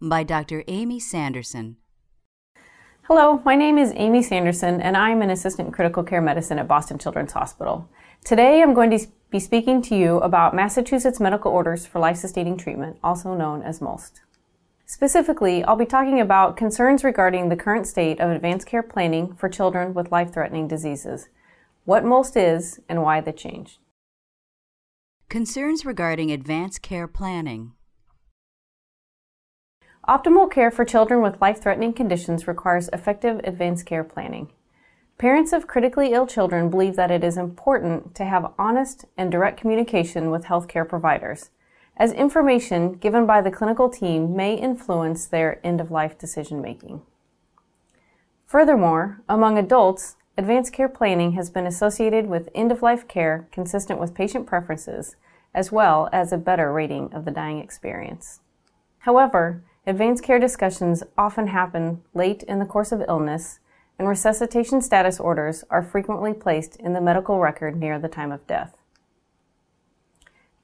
by Dr. Amy Sanderson. Hello, my name is Amy Sanderson, and I'm an assistant in critical care medicine at Boston Children's Hospital. Today I'm going to be speaking to you about Massachusetts Medical Orders for Life Sustaining Treatment, also known as MOLST. Specifically, I'll be talking about concerns regarding the current state of advanced care planning for children with life threatening diseases, what MOLST is, and why the change. Concerns regarding advanced care planning. Optimal care for children with life threatening conditions requires effective advanced care planning. Parents of critically ill children believe that it is important to have honest and direct communication with healthcare providers, as information given by the clinical team may influence their end of life decision making. Furthermore, among adults, advanced care planning has been associated with end of life care consistent with patient preferences, as well as a better rating of the dying experience. However, Advanced care discussions often happen late in the course of illness, and resuscitation status orders are frequently placed in the medical record near the time of death.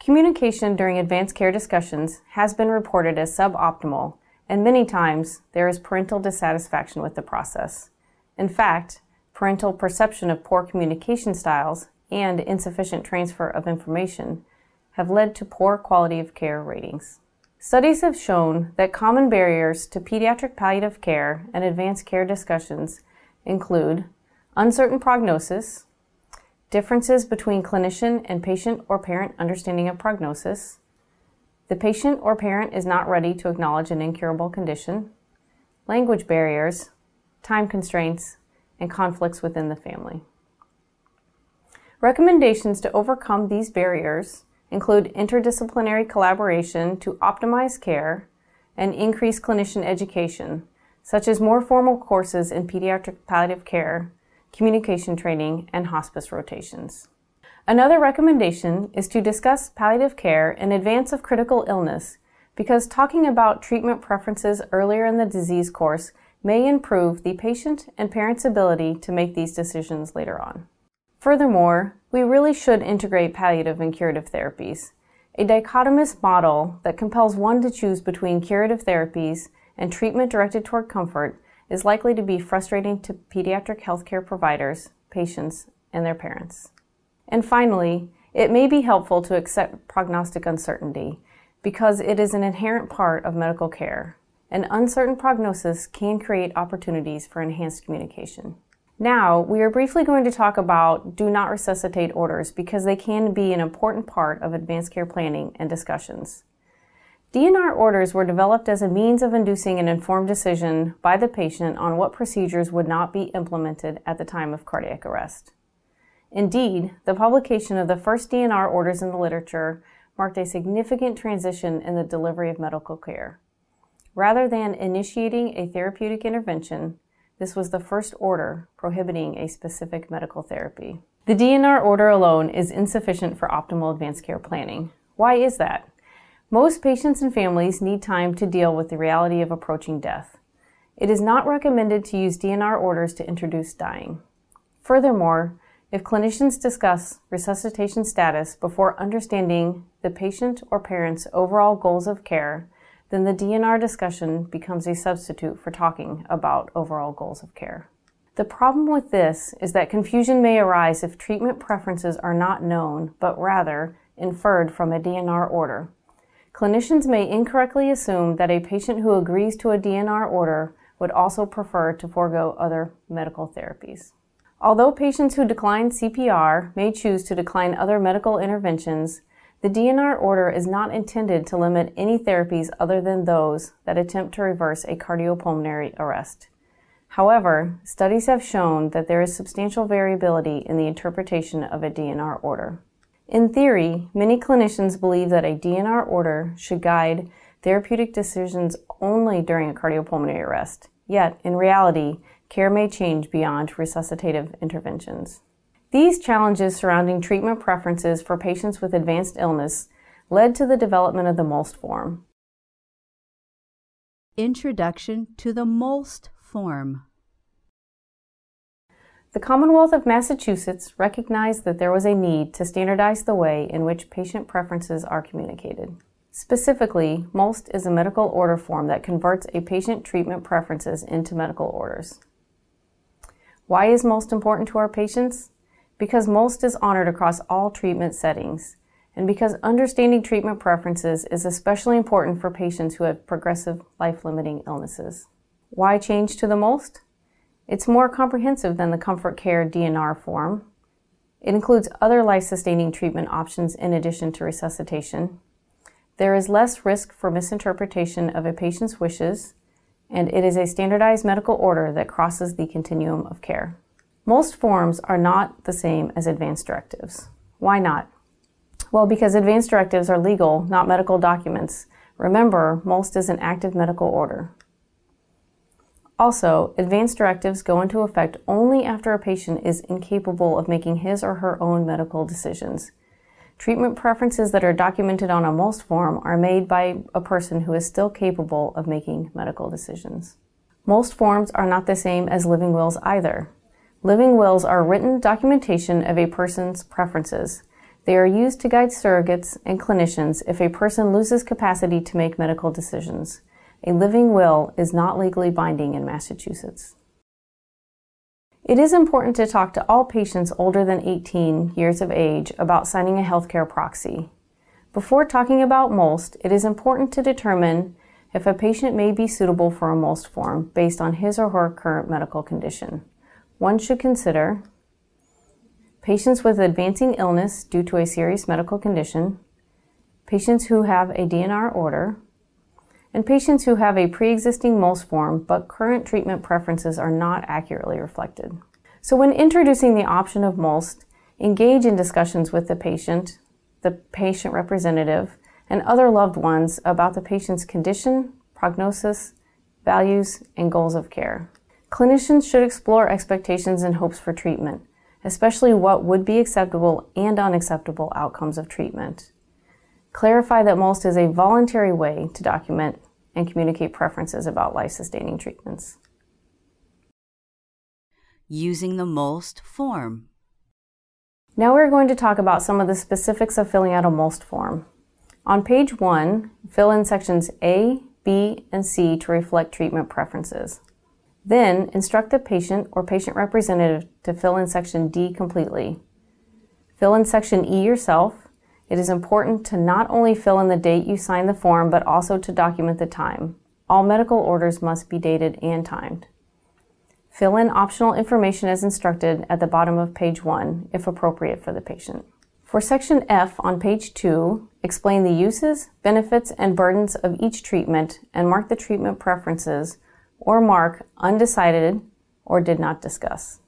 Communication during advanced care discussions has been reported as suboptimal, and many times there is parental dissatisfaction with the process. In fact, parental perception of poor communication styles and insufficient transfer of information have led to poor quality of care ratings. Studies have shown that common barriers to pediatric palliative care and advanced care discussions include uncertain prognosis, differences between clinician and patient or parent understanding of prognosis, the patient or parent is not ready to acknowledge an incurable condition, language barriers, time constraints, and conflicts within the family. Recommendations to overcome these barriers include interdisciplinary collaboration to optimize care and increase clinician education, such as more formal courses in pediatric palliative care, communication training, and hospice rotations. Another recommendation is to discuss palliative care in advance of critical illness because talking about treatment preferences earlier in the disease course may improve the patient and parent's ability to make these decisions later on. Furthermore, we really should integrate palliative and curative therapies. A dichotomous model that compels one to choose between curative therapies and treatment directed toward comfort is likely to be frustrating to pediatric healthcare providers, patients, and their parents. And finally, it may be helpful to accept prognostic uncertainty because it is an inherent part of medical care. An uncertain prognosis can create opportunities for enhanced communication. Now, we are briefly going to talk about do not resuscitate orders because they can be an important part of advanced care planning and discussions. DNR orders were developed as a means of inducing an informed decision by the patient on what procedures would not be implemented at the time of cardiac arrest. Indeed, the publication of the first DNR orders in the literature marked a significant transition in the delivery of medical care. Rather than initiating a therapeutic intervention, this was the first order prohibiting a specific medical therapy. The DNR order alone is insufficient for optimal advanced care planning. Why is that? Most patients and families need time to deal with the reality of approaching death. It is not recommended to use DNR orders to introduce dying. Furthermore, if clinicians discuss resuscitation status before understanding the patient or parent's overall goals of care, then the DNR discussion becomes a substitute for talking about overall goals of care. The problem with this is that confusion may arise if treatment preferences are not known, but rather inferred from a DNR order. Clinicians may incorrectly assume that a patient who agrees to a DNR order would also prefer to forego other medical therapies. Although patients who decline CPR may choose to decline other medical interventions, the DNR order is not intended to limit any therapies other than those that attempt to reverse a cardiopulmonary arrest. However, studies have shown that there is substantial variability in the interpretation of a DNR order. In theory, many clinicians believe that a DNR order should guide therapeutic decisions only during a cardiopulmonary arrest, yet, in reality, care may change beyond resuscitative interventions. These challenges surrounding treatment preferences for patients with advanced illness led to the development of the MOLST form. Introduction to the MOLST form. The Commonwealth of Massachusetts recognized that there was a need to standardize the way in which patient preferences are communicated. Specifically, MOLST is a medical order form that converts a patient treatment preferences into medical orders. Why is MOLST important to our patients? Because MOLST is honored across all treatment settings, and because understanding treatment preferences is especially important for patients who have progressive life limiting illnesses. Why change to the MOLST? It's more comprehensive than the Comfort Care DNR form. It includes other life sustaining treatment options in addition to resuscitation. There is less risk for misinterpretation of a patient's wishes, and it is a standardized medical order that crosses the continuum of care. MOLST forms are not the same as advance directives. Why not? Well, because advance directives are legal, not medical documents. Remember, MOLST is an active medical order. Also, advance directives go into effect only after a patient is incapable of making his or her own medical decisions. Treatment preferences that are documented on a MOLST form are made by a person who is still capable of making medical decisions. MOLST forms are not the same as living wills either. Living wills are written documentation of a person's preferences. They are used to guide surrogates and clinicians if a person loses capacity to make medical decisions. A living will is not legally binding in Massachusetts. It is important to talk to all patients older than 18 years of age about signing a healthcare proxy. Before talking about MOLST, it is important to determine if a patient may be suitable for a MOLST form based on his or her current medical condition. One should consider patients with advancing illness due to a serious medical condition, patients who have a DNR order, and patients who have a pre-existing MOLST form but current treatment preferences are not accurately reflected. So when introducing the option of MOLST, engage in discussions with the patient, the patient representative, and other loved ones about the patient's condition, prognosis, values, and goals of care. Clinicians should explore expectations and hopes for treatment, especially what would be acceptable and unacceptable outcomes of treatment. Clarify that MOLST is a voluntary way to document and communicate preferences about life sustaining treatments. Using the MOLST form. Now we're going to talk about some of the specifics of filling out a MOLST form. On page 1, fill in sections A, B, and C to reflect treatment preferences. Then instruct the patient or patient representative to fill in section D completely. Fill in section E yourself it is important to not only fill in the date you sign the form, but also to document the time. All medical orders must be dated and timed. Fill in optional information as instructed at the bottom of page 1, if appropriate for the patient. For section F on page 2, explain the uses, benefits, and burdens of each treatment and mark the treatment preferences or mark undecided or did not discuss.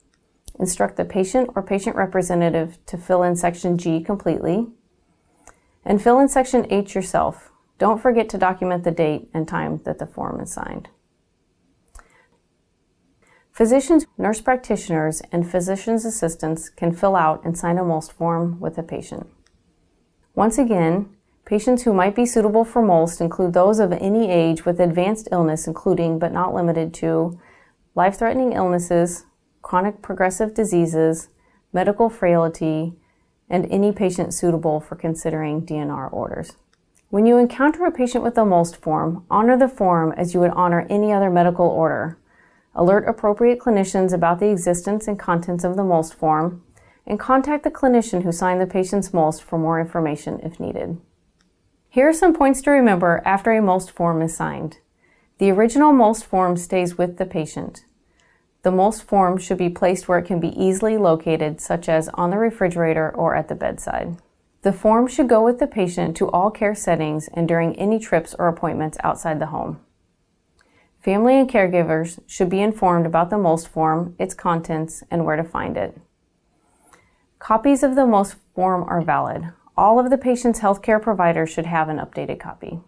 Instruct the patient or patient representative to fill in section G completely and fill in section H yourself. Don't forget to document the date and time that the form is signed. Physicians, nurse practitioners, and physician's assistants can fill out and sign a MOLST form with the patient. Once again, patients who might be suitable for MOLST include those of any age with advanced illness, including but not limited to life threatening illnesses, chronic progressive diseases, medical frailty, and any patient suitable for considering DNR orders. When you encounter a patient with a MOLST form, honor the form as you would honor any other medical order. Alert appropriate clinicians about the existence and contents of the MOLST form, and contact the clinician who signed the patient's MOLST for more information if needed. Here are some points to remember after a MOLST form is signed. The original MOLST form stays with the patient. The MOLST form should be placed where it can be easily located, such as on the refrigerator or at the bedside. The form should go with the patient to all care settings and during any trips or appointments outside the home. Family and caregivers should be informed about the MOLST form, its contents, and where to find it. Copies of the MOLST form are valid. All of the patient's healthcare providers should have an updated copy.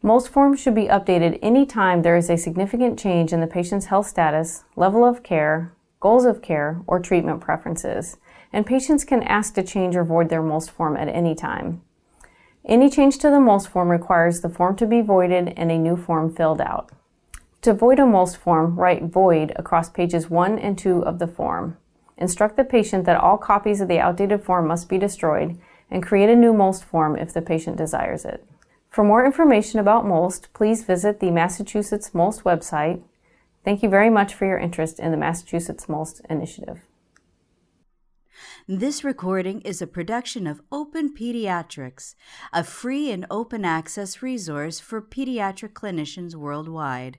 MOLST forms should be updated anytime there is a significant change in the patient's health status, level of care, goals of care, or treatment preferences, and patients can ask to change or void their MOLST form at any time. Any change to the MOLST form requires the form to be voided and a new form filled out. To void a MOLST form, write void across pages 1 and 2 of the form. Instruct the patient that all copies of the outdated form must be destroyed and create a new MOLST form if the patient desires it. For more information about MOLST, please visit the Massachusetts MOLST website. Thank you very much for your interest in the Massachusetts MOLST initiative. This recording is a production of Open Pediatrics, a free and open access resource for pediatric clinicians worldwide.